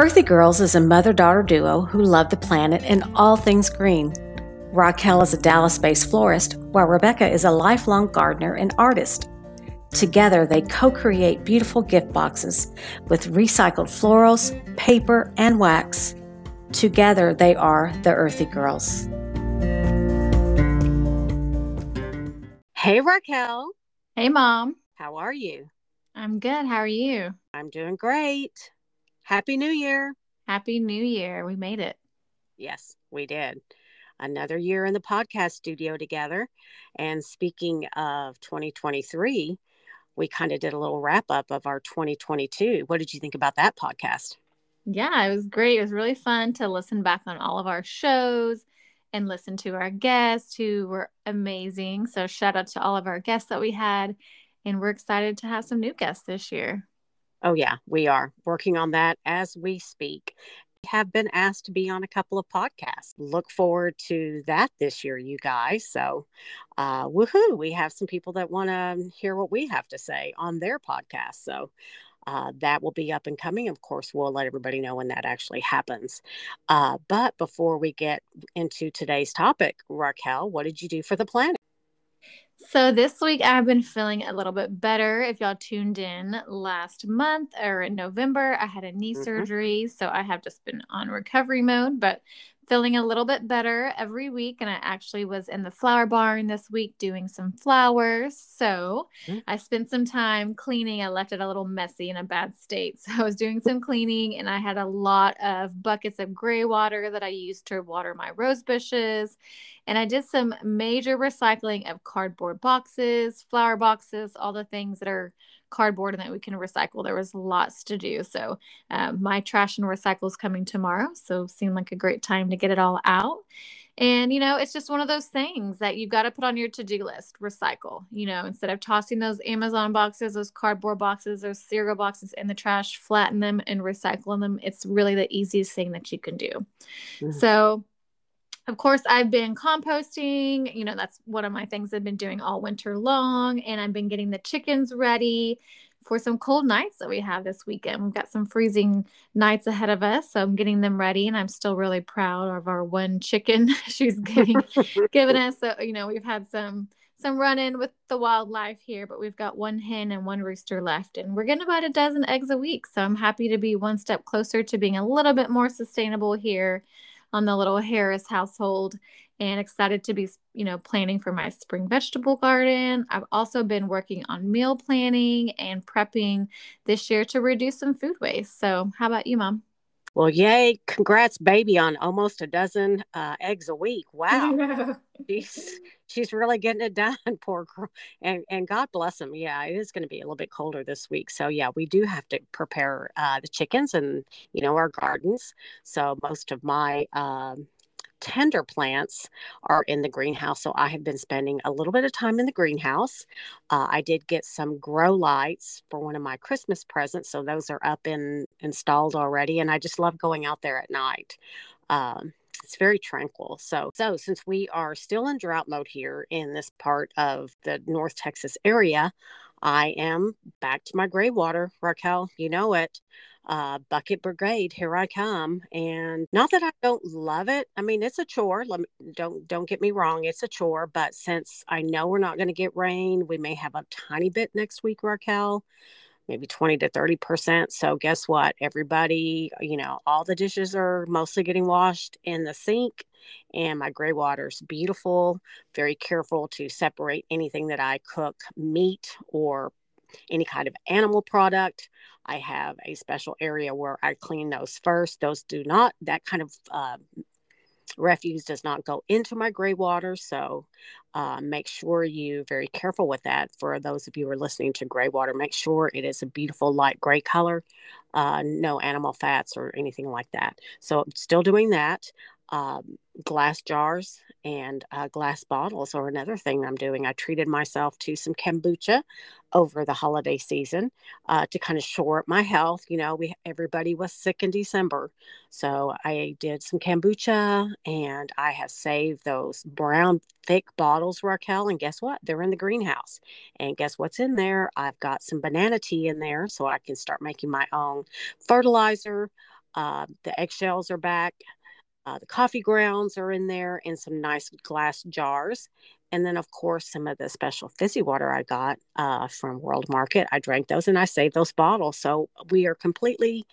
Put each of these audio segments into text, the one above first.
Earthy Girls is a mother daughter duo who love the planet and all things green. Raquel is a Dallas based florist, while Rebecca is a lifelong gardener and artist. Together, they co create beautiful gift boxes with recycled florals, paper, and wax. Together, they are the Earthy Girls. Hey, Raquel. Hey, Mom. How are you? I'm good. How are you? I'm doing great. Happy New Year. Happy New Year. We made it. Yes, we did. Another year in the podcast studio together. And speaking of 2023, we kind of did a little wrap up of our 2022. What did you think about that podcast? Yeah, it was great. It was really fun to listen back on all of our shows and listen to our guests who were amazing. So, shout out to all of our guests that we had. And we're excited to have some new guests this year. Oh, yeah, we are working on that as we speak. We have been asked to be on a couple of podcasts. Look forward to that this year, you guys. So, uh, woohoo, we have some people that want to hear what we have to say on their podcast. So, uh, that will be up and coming. Of course, we'll let everybody know when that actually happens. Uh, but before we get into today's topic, Raquel, what did you do for the planet? So this week I've been feeling a little bit better. If y'all tuned in last month or in November, I had a knee mm-hmm. surgery, so I have just been on recovery mode, but feeling a little bit better every week. And I actually was in the flower barn this week doing some flowers. So mm-hmm. I spent some time cleaning. I left it a little messy in a bad state. So I was doing some cleaning and I had a lot of buckets of gray water that I used to water my rose bushes. And I did some major recycling of cardboard boxes, flower boxes, all the things that are cardboard and that we can recycle. There was lots to do. So um, my trash and recycle is coming tomorrow. So seemed like a great time to get it all out. And, you know, it's just one of those things that you've got to put on your to do list recycle. You know, instead of tossing those Amazon boxes, those cardboard boxes, those cereal boxes in the trash, flatten them and recycle them. It's really the easiest thing that you can do. Mm-hmm. So, of course, I've been composting. You know, that's one of my things I've been doing all winter long. And I've been getting the chickens ready for some cold nights that we have this weekend. We've got some freezing nights ahead of us. So I'm getting them ready. And I'm still really proud of our one chicken she's getting given us. So, you know, we've had some some run in with the wildlife here, but we've got one hen and one rooster left, and we're getting about a dozen eggs a week. So I'm happy to be one step closer to being a little bit more sustainable here on the little Harris household and excited to be, you know, planning for my spring vegetable garden. I've also been working on meal planning and prepping this year to reduce some food waste. So, how about you, Mom? Well, yay. Congrats, baby, on almost a dozen uh, eggs a week. Wow. she's, she's really getting it done, poor girl. And, and God bless them. Yeah, it is going to be a little bit colder this week. So, yeah, we do have to prepare uh, the chickens and, you know, our gardens. So, most of my um, tender plants are in the greenhouse. So I have been spending a little bit of time in the greenhouse. Uh, I did get some grow lights for one of my Christmas presents. So those are up and installed already. And I just love going out there at night. Um, it's very tranquil. So, so since we are still in drought mode here in this part of the North Texas area, I am back to my gray water, Raquel. You know it uh, bucket brigade here i come. And not that i don't love it i mean it's a chore Let me, don't don't get me wrong it's a chore but since i know we're not going to get rain we may have a tiny bit next week raquel maybe 20 to 30 percent. So guess what? Everybody you know all the dishes are mostly getting washed in the sink and my gray water's beautiful very careful to separate anything that i cook meat or any kind of animal product. I have a special area where I clean those first. Those do not, that kind of uh, refuse does not go into my gray water. So uh, make sure you very careful with that. For those of you who are listening to gray water, make sure it is a beautiful light gray color, uh, no animal fats or anything like that. So still doing that. Um, glass jars and uh, glass bottles are another thing I'm doing. I treated myself to some kombucha over the holiday season uh, to kind of shore up my health. You know, we everybody was sick in December, so I did some kombucha, and I have saved those brown thick bottles, Raquel. And guess what? They're in the greenhouse. And guess what's in there? I've got some banana tea in there, so I can start making my own fertilizer Uh, the eggshells are back. Uh, the coffee grounds are in there in some nice glass jars. And then, of course, some of the special fizzy water I got uh, from World Market. I drank those and I saved those bottles. So we are completely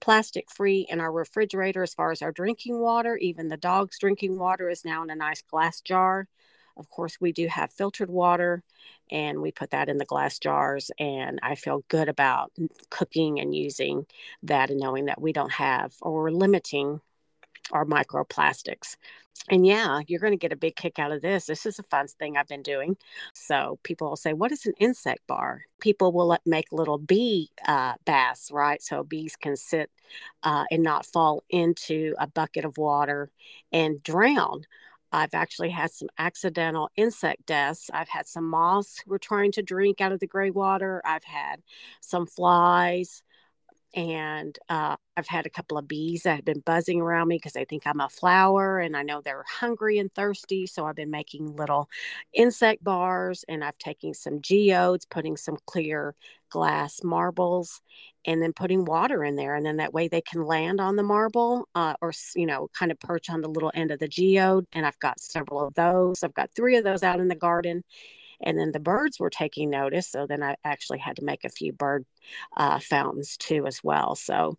plastic free in our refrigerator as far as our drinking water. Even the dog's drinking water is now in a nice glass jar. Of course, we do have filtered water and we put that in the glass jars. And I feel good about cooking and using that and knowing that we don't have or we're limiting our microplastics. And yeah, you're going to get a big kick out of this. This is a fun thing I've been doing. So people will say, What is an insect bar? People will make little bee uh, baths, right? So bees can sit uh, and not fall into a bucket of water and drown. I've actually had some accidental insect deaths. I've had some moths who were trying to drink out of the gray water. I've had some flies and uh, I've had a couple of bees that have been buzzing around me because they think I'm a flower and I know they're hungry and thirsty. So I've been making little insect bars and I've taken some geodes, putting some clear glass marbles, and then putting water in there. And then that way they can land on the marble uh, or, you know, kind of perch on the little end of the geode. And I've got several of those. I've got three of those out in the garden and then the birds were taking notice so then i actually had to make a few bird uh, fountains too as well. So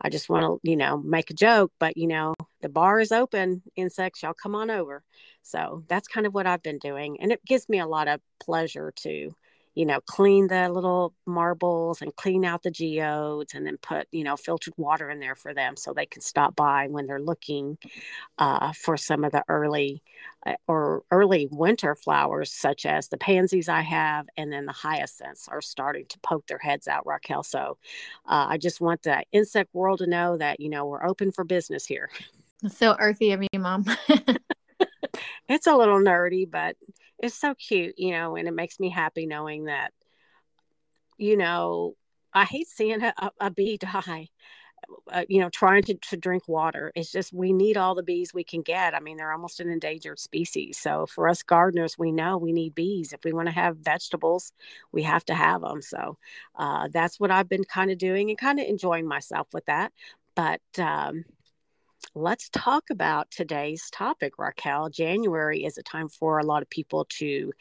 i just want to you know make a joke but you know the bar is open insects y'all come on over. So that's kind of what i've been doing and it gives me a lot of pleasure to you know, clean the little marbles and clean out the geodes and then put, you know, filtered water in there for them so they can stop by when they're looking uh, for some of the early uh, or early winter flowers, such as the pansies I have, and then the hyacinths are starting to poke their heads out, Raquel. So uh, I just want the insect world to know that, you know, we're open for business here. So earthy of you, Mom. it's a little nerdy, but it's so cute, you know, and it makes me happy knowing that, you know, I hate seeing a, a bee die. Uh, you know, trying to, to drink water. It's just we need all the bees we can get. I mean, they're almost an endangered species. So for us gardeners, we know we need bees. If we want to have vegetables, we have to have them. So uh, that's what I've been kind of doing and kind of enjoying myself with that. But um, let's talk about today's topic, Raquel. January is a time for a lot of people to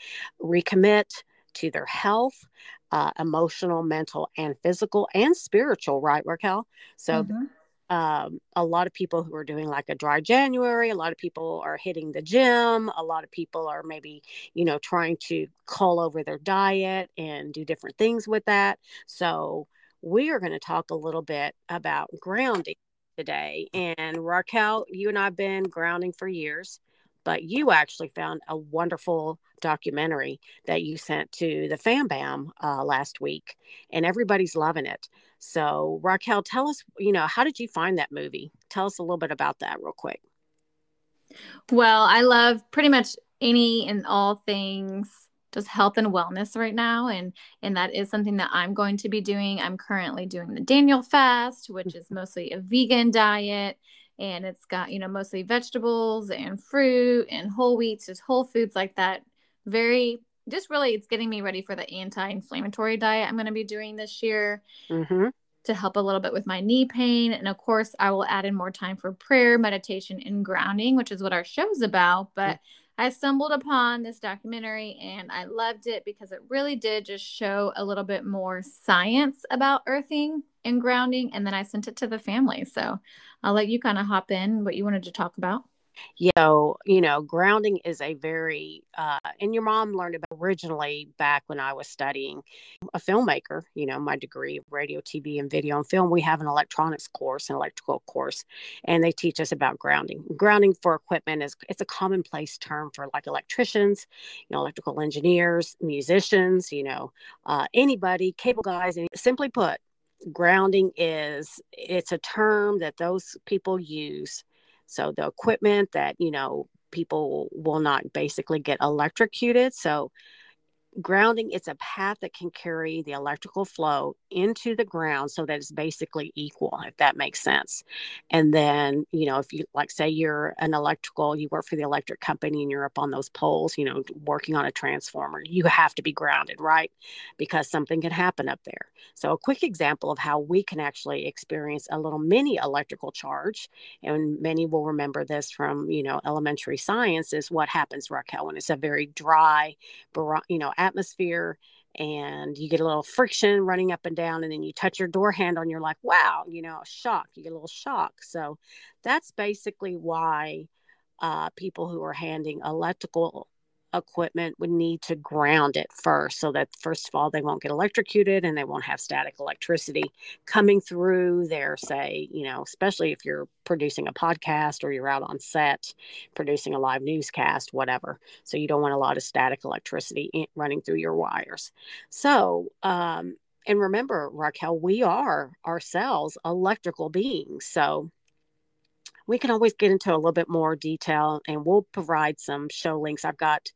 recommit to their health, uh, emotional, mental, and physical, and spiritual, right, Raquel? So, mm-hmm. Um, a lot of people who are doing like a dry January, a lot of people are hitting the gym, a lot of people are maybe, you know, trying to call over their diet and do different things with that. So, we are going to talk a little bit about grounding today. And Raquel, you and I have been grounding for years, but you actually found a wonderful documentary that you sent to the Fam Bam uh, last week, and everybody's loving it. So, Raquel, tell us, you know, how did you find that movie? Tell us a little bit about that, real quick. Well, I love pretty much any and all things just health and wellness right now and and that is something that i'm going to be doing. I'm currently doing the daniel fast which is mostly a vegan diet and it's got you know mostly vegetables and fruit and whole wheats just whole foods like that. Very just really it's getting me ready for the anti-inflammatory diet i'm going to be doing this year mm-hmm. to help a little bit with my knee pain and of course i will add in more time for prayer meditation and grounding which is what our show's about but mm-hmm I stumbled upon this documentary and I loved it because it really did just show a little bit more science about earthing and grounding. And then I sent it to the family. So I'll let you kind of hop in what you wanted to talk about you know, you know, grounding is a very, uh, and your mom learned about originally back when I was studying a filmmaker, you know, my degree radio, TV, and video and film. We have an electronics course, an electrical course, and they teach us about grounding. Grounding for equipment is it's a commonplace term for like electricians, you know, electrical engineers, musicians, you know, uh, anybody, cable guys. And simply put, grounding is it's a term that those people use so the equipment that, you know, people will not basically get electrocuted. So grounding it's a path that can carry the electrical flow into the ground so that it's basically equal if that makes sense. And then you know if you like say you're an electrical you work for the electric company and you're up on those poles you know working on a transformer you have to be grounded right? Because something can happen up there. So a quick example of how we can actually experience a little mini electrical charge and many will remember this from you know elementary science is what happens raquel when it's a very dry you know atmosphere and you get a little friction running up and down and then you touch your door handle and you're like wow you know shock you get a little shock. So that's basically why uh, people who are handing electrical equipment would need to ground it first so that first of all they won't get electrocuted and they won't have static electricity coming through their say you know especially if you're producing a podcast or you're out on set producing a live newscast whatever. So you don't want a lot of static electricity running through your wires. So um and remember raquel we are ourselves electrical beings. So we can always get into a little bit more detail and we'll provide some show links. I've got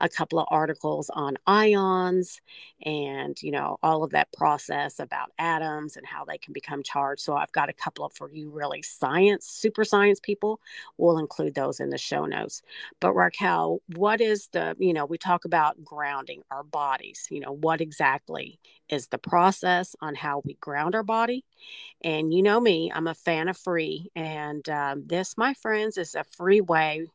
a couple of articles on ions and, you know, all of that process about atoms and how they can become charged. So I've got a couple of for you really science, super science people. We'll include those in the show notes. But Raquel, what is the, you know, we talk about grounding our bodies, you know, what exactly is the process on how we ground our body. And you know me, I'm a fan of free. And uh, um, this, my friends, is a free way,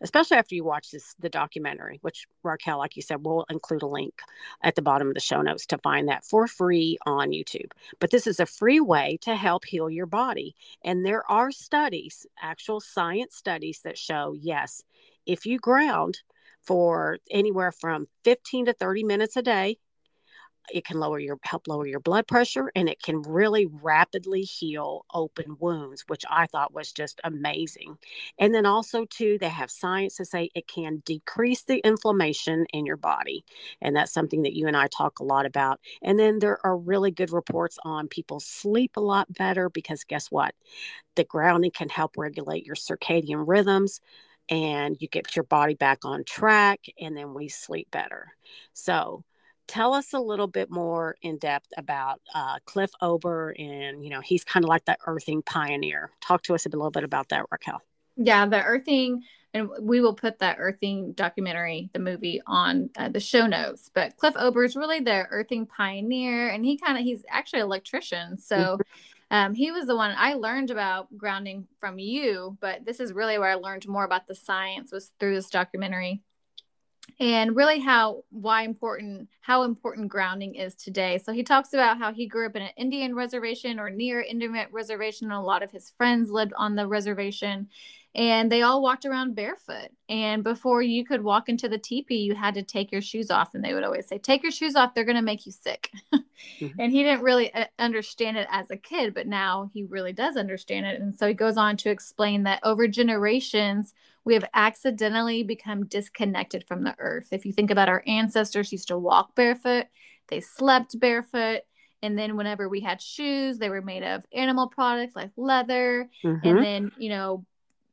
especially after you watch this the documentary, which Raquel, like you said, we'll include a link at the bottom of the show notes to find that for free on YouTube. But this is a free way to help heal your body. And there are studies, actual science studies that show yes, if you ground for anywhere from 15 to 30 minutes a day, it can lower your help lower your blood pressure and it can really rapidly heal open wounds which i thought was just amazing. And then also too they have science to say it can decrease the inflammation in your body and that's something that you and i talk a lot about. And then there are really good reports on people sleep a lot better because guess what? The grounding can help regulate your circadian rhythms and you get your body back on track and then we sleep better. So tell us a little bit more in depth about uh, Clint Ober, and you know he's kind of like the earthing pioneer. Talk to us a little bit about that, Raquel. Yeah, the earthing, and we will put that earthing documentary, the movie, on uh, the show notes. But Clint Ober is really the earthing pioneer, and he kind of he's actually an electrician, so. Mm-hmm. Um, he was the one I learned about grounding from you, but this is really where I learned more about the science was through this documentary and really how why important how important grounding is today. So he talks about how he grew up in an indian reservation or near indian reservation and a lot of his friends lived on the reservation and they all walked around barefoot. And before you could walk into the teepee you had to take your shoes off and they would always say take your shoes off they're going to make you sick. Mm-hmm. and he didn't really uh, understand it as a kid but now he really does understand it. And so he goes on to explain that over generations we have accidentally become disconnected from the earth. If you think about our ancestors used to walk barefoot, they slept barefoot. And then whenever we had shoes, they were made of animal products like leather. Mm-hmm. And then, you know,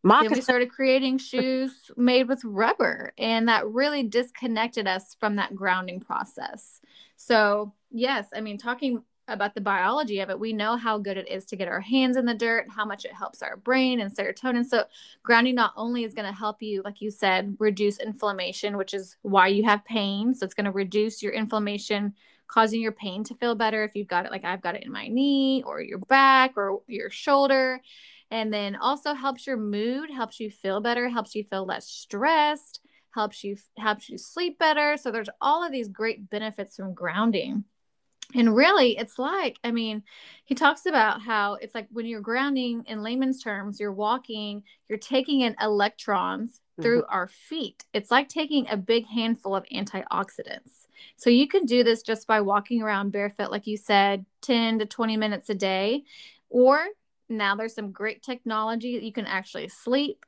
then we started creating shoes made with rubber. And that really disconnected us from that grounding process. So, yes, I mean, talking about the biology of it, we know how good it is to get our hands in the dirt, how much it helps our brain and serotonin. So, grounding not only is going to help you, like you said, reduce inflammation, which is why you have pain. So, it's going to reduce your inflammation, causing your pain to feel better if you've got it like I've got it in my knee or your back or your shoulder. And then also helps your mood, helps you feel better, helps you feel less stressed, helps you helps you sleep better. So there's all of these great benefits from grounding. And really, it's like, I mean, he talks about how it's like when you're grounding in layman's terms, you're walking, you're taking in electrons mm-hmm. through our feet. It's like taking a big handful of antioxidants. So you can do this just by walking around barefoot, like you said, 10 to 20 minutes a day. Or now there's some great technology that you can actually sleep,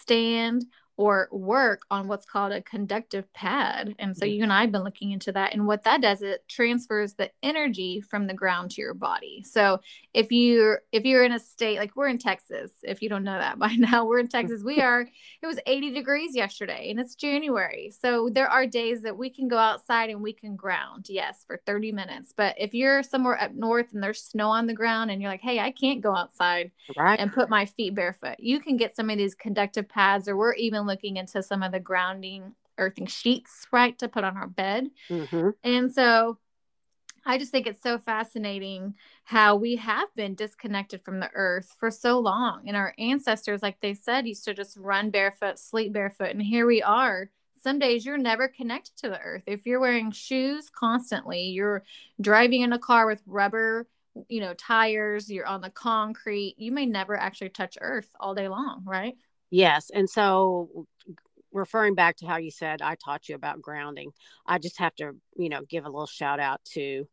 stand, or work on what's called a conductive pad. And so mm-hmm. you and I have been looking into that. And what that does, it transfers the energy from the ground to your body. So if you're if you're in a state like we're in Texas, if you don't know that by now, we're in Texas. We are, it was 80 degrees yesterday and it's January. So there are days that we can go outside and we can ground, yes, for 30 minutes. But if you're somewhere up north and there's snow on the ground and you're like, hey, I can't go outside right. and put my feet barefoot, you can get some of these conductive pads or we're even looking into some of the grounding earthing sheets, right, to put on our bed. Mm-hmm. And so I just think it's so fascinating how we have been disconnected from the earth for so long. And our ancestors, like they said, used to just run barefoot, sleep barefoot. And here we are. Some days you're never connected to the earth. If you're wearing shoes constantly, you're driving in a car with rubber, you know, tires, you're on the concrete, you may never actually touch earth all day long, right? Yes. And so referring back to how you said I taught you about grounding, I just have to, you know, give a little shout out to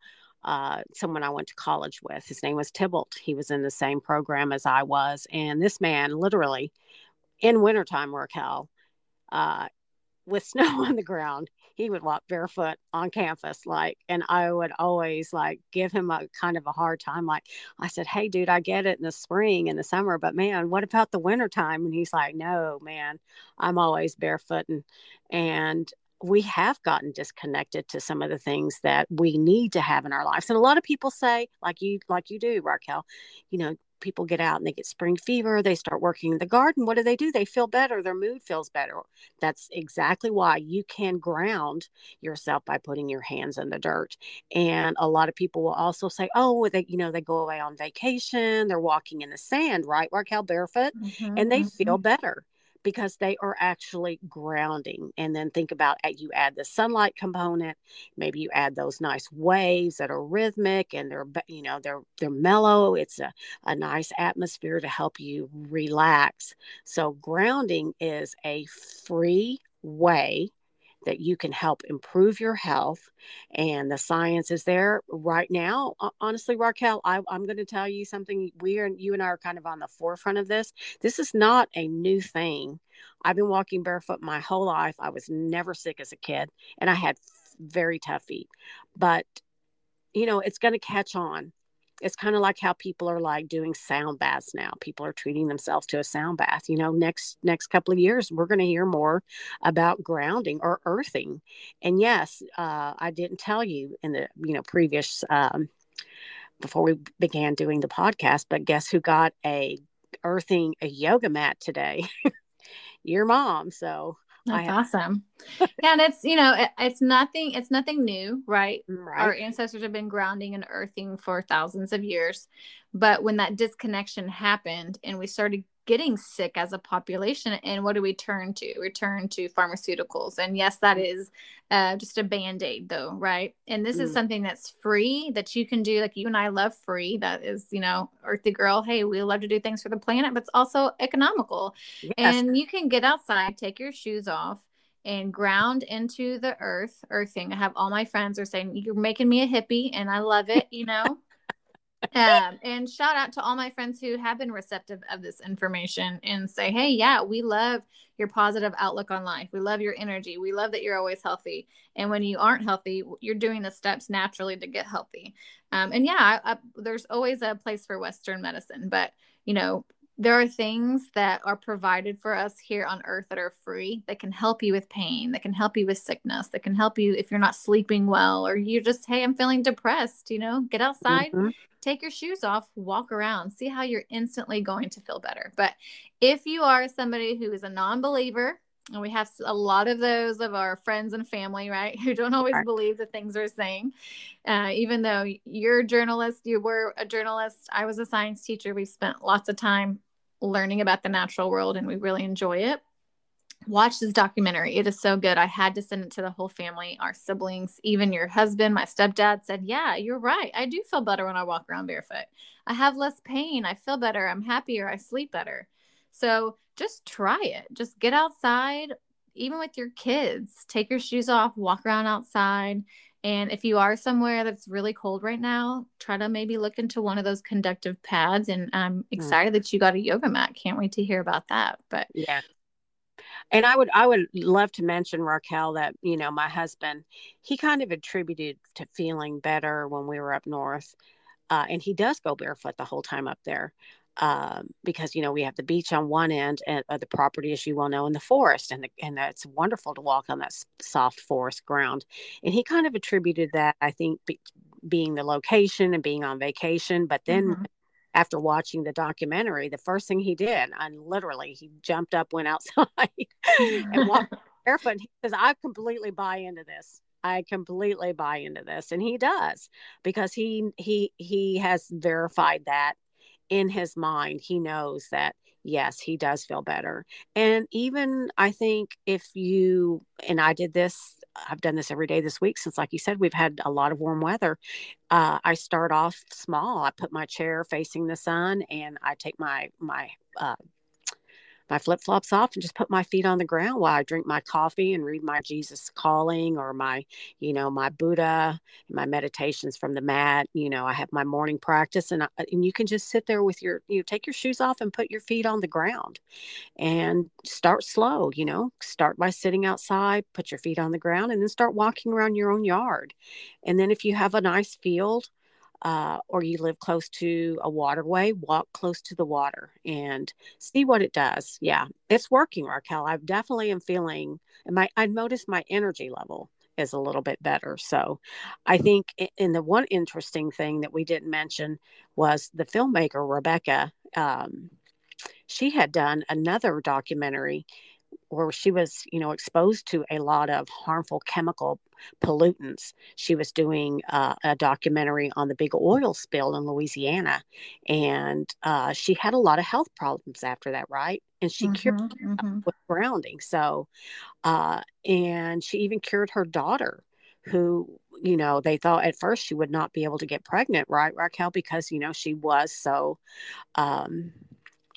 uh, someone I went to college with. His name was Tybalt. He was in the same program as I was. And this man, literally, in wintertime, Raquel, uh, with snow on the ground, he would walk barefoot on campus like and i would always like give him a kind of a hard time like i said hey dude i get it in the spring and the summer but man what about the winter time? And he's like no man i'm always barefoot and and we have gotten disconnected to some of the things that we need to have in our lives. And a lot of people say like you like you do raquel you know people get out and they get spring fever, they start working in the garden. What do they do? They feel better. Their mood feels better. That's exactly why you can ground yourself by putting your hands in the dirt. And a lot of people will also say, oh, they, you know, they go away on vacation, they're walking in the sand, right? Raquel barefoot, mm-hmm, and they mm-hmm. feel better because they are actually grounding. And then think about you add the sunlight component, maybe you add those nice waves that are rhythmic and they're you know they're they're mellow. It's a, a nice atmosphere to help you relax. So grounding is a free way that you can help improve your health. And the science is there right now. Honestly, Raquel, I, am going to tell you something. We are, you and I are kind of on the forefront of this. This is not a new thing. I've been walking barefoot my whole life. I was never sick as a kid, and I had very tough feet. But, you know, it's going to catch on it's kind of like how people are like doing sound baths now. People are treating themselves to a sound bath you know next next couple of years we're going to hear more about grounding or earthing. And yes uh, i didn't tell you in the you know previous um, before we began doing the podcast but guess who got a earthing a yoga mat today? Your mom. So that's awesome. yeah, and it's you know it, it's nothing it's nothing new, right? right? Our ancestors have been grounding and earthing for thousands of years, but when that disconnection happened and we started getting sick as a population and what do we turn to we turn to pharmaceuticals and yes that mm. uh, just a band-aid though right and this mm. is something that's free that you can do like you and i love free that is you know earthy girl hey we love to do things for the planet but it's also economical yes. and you can get outside take your shoes off and ground into the earth earthing i have all my friends are saying you're making me a hippie and i love it you know um, and shout out to all my friends who have been receptive of this information and say, hey, yeah, we love your positive outlook on life. We love your energy. We love that you're always healthy. And when you aren't healthy, you're doing the steps naturally to get healthy. Um, and yeah, I, I, there's always a place for Western medicine, but you know, there are things that are provided for us here on earth that are free that can help you with pain that can help you with sickness that can help you if you're not sleeping well or you're just hey i'm feeling depressed you know get outside mm-hmm. Take your shoes off walk around see how you're instantly going to feel better but if you are somebody who is a non-believer and we have a lot of those of our friends and family right who don't always right. believe the things we're saying uh, even though you're a journalist you were a journalist i was a science teacher we spent lots of time learning about the natural world and we really enjoy it watch this documentary it is so good i had to send it to the whole family our siblings even your husband my stepdad said yeah you're right i do feel better when i walk around barefoot i have less pain i feel better i'm happier i sleep better so just try it. Just get outside, even with your kids. Take your shoes off, walk around outside. And if you are somewhere that's really cold right now, try to maybe look into one of those conductive pads. And I'm hmm. excited mm. that you got a yoga mat. Can't wait to hear about that. But yeah, and I would I would love to mention Raquel that you know my husband he kind of attributed to feeling better when we were up north, uh, and he does go barefoot the whole time up there um, because you know we have the beach on one end of the property, as you well know, in the forest, and the, and it's wonderful to walk on that soft forest ground. And he kind of attributed that, I think, be, being the location and being on vacation. But then mm-hmm after watching the documentary, the first thing he did, and literally he jumped up, went outside and walked barefoot. He says, I completely buy into this. I completely buy into this. And he does because he he he has verified that in his mind. He knows that yes, he does feel better. And even I think if you and I did this I've done this every day this week since, like you said, we've had a lot of warm weather. Uh, I start off small. I put my chair facing the sun, and I take my my uh, my flip flops off and just put my feet on the ground while I drink my coffee and read my Jesus calling or my, you know, my Buddha, my meditations from the mat. You know, I have my morning practice and, I, and you can just sit there with your, you know, take your shoes off and put your feet on the ground and start slow, you know, start by sitting outside, put your feet on the ground and then start walking around your own yard. And then if you have a nice field, uh, or you live close to a waterway, walk close to the water and see what it does. Yeah, it's working, Raquel. I definitely am feeling, and my I noticed my energy level is a little bit better. So I think in the one interesting thing that we didn't mention was the filmmaker Rebecca. Um, she had done another documentary where she was, you know, exposed to a lot of harmful chemical pollutants. She was doing uh, a documentary on the big oil spill in Louisiana, and uh, she had a lot of health problems after that, right? And she mm-hmm, cured mm-hmm. with grounding. So, uh, and she even cured her daughter, who you know they thought at first she would not be able to get pregnant, right, Raquel, because you know she was so. Um,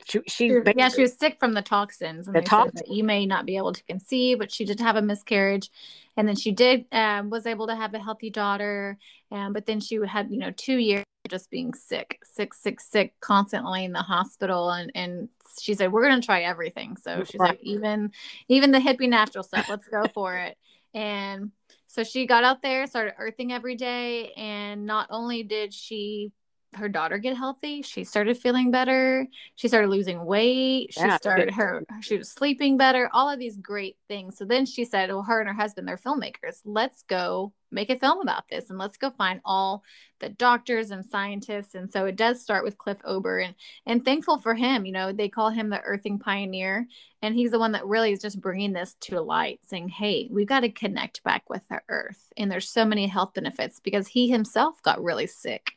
she, she yeah, she was sick from the toxins. And the toxins. you may not be able to conceive, but she did have a miscarriage, and then she did um, was able to have a healthy daughter. Um, but then she had you know two years just being sick, sick, sick, sick, constantly in the hospital, and and she said we're gonna try everything. So she's right. like even even the hippie natural stuff, let's go for it. And so she got out there, started earthing every day, and not only did she her daughter get healthy she started feeling better she started losing weight she yeah, started her she was sleeping better all of these great things. So then she said well her and her husband they're filmmakers. Let's go make a film about this and let's go find all the doctors and scientists. And so it does start with clint ober and and thankful for him you know they call him the earthing pioneer. And he's the one that really is just bringing this to light saying hey we've got to connect back with the earth. And there's so many health benefits because he himself got really sick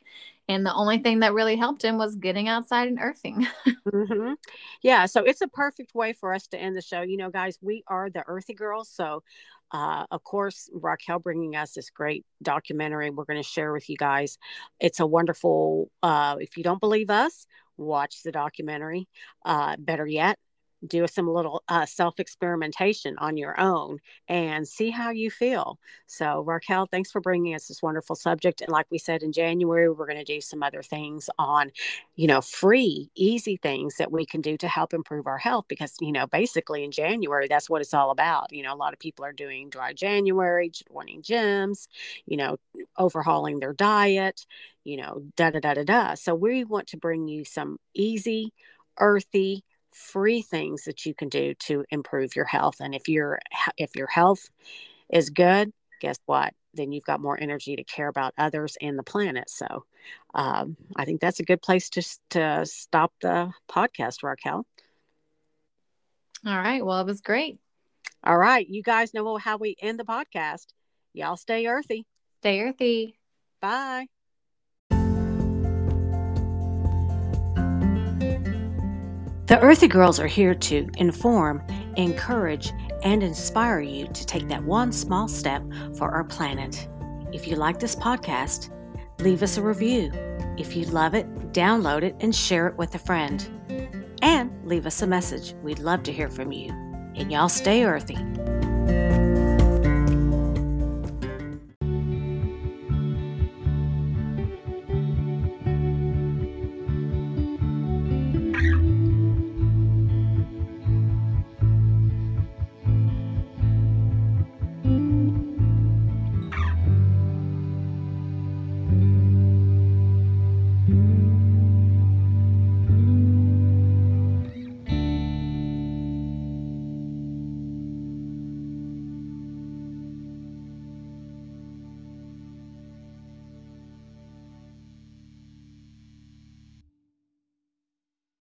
and the only thing that really helped him was getting outside and earthing. mm-hmm. Yeah, so it's a perfect way for us to end the show. You know, guys, we are the Earthy Girls, so uh, of course, Raquel bringing us this great documentary we're going to share with you guys. It's a wonderful, uh, if you don't believe us, watch the documentary. Uh, better yet, do some little uh, self experimentation on your own and see how you feel. So, Raquel, thanks for bringing us this wonderful subject. And like we said in January, we're going to do some other things on, you know, free, easy things that we can do to help improve our health because, you know, basically in January, that's what it's all about. You know, a lot of people are doing dry January, joining gyms, you know, overhauling their diet, you know, da da da da da. So, we want to bring you some easy, earthy, free things that you can do to improve your health and if your if your health is good guess what? Then you've got more energy to care about others and the planet so um, i think that's a good place to to stop the podcast raquel. All right well it was great. All right you guys know how we end the podcast. Y'all stay earthy. Stay earthy. Bye The Earthy Girls are here to inform, encourage, and inspire you to take that one small step for our planet. If you like this podcast, leave us a review. If you love it, download it and share it with a friend. And leave us a message. We'd love to hear from you. And y'all stay earthy.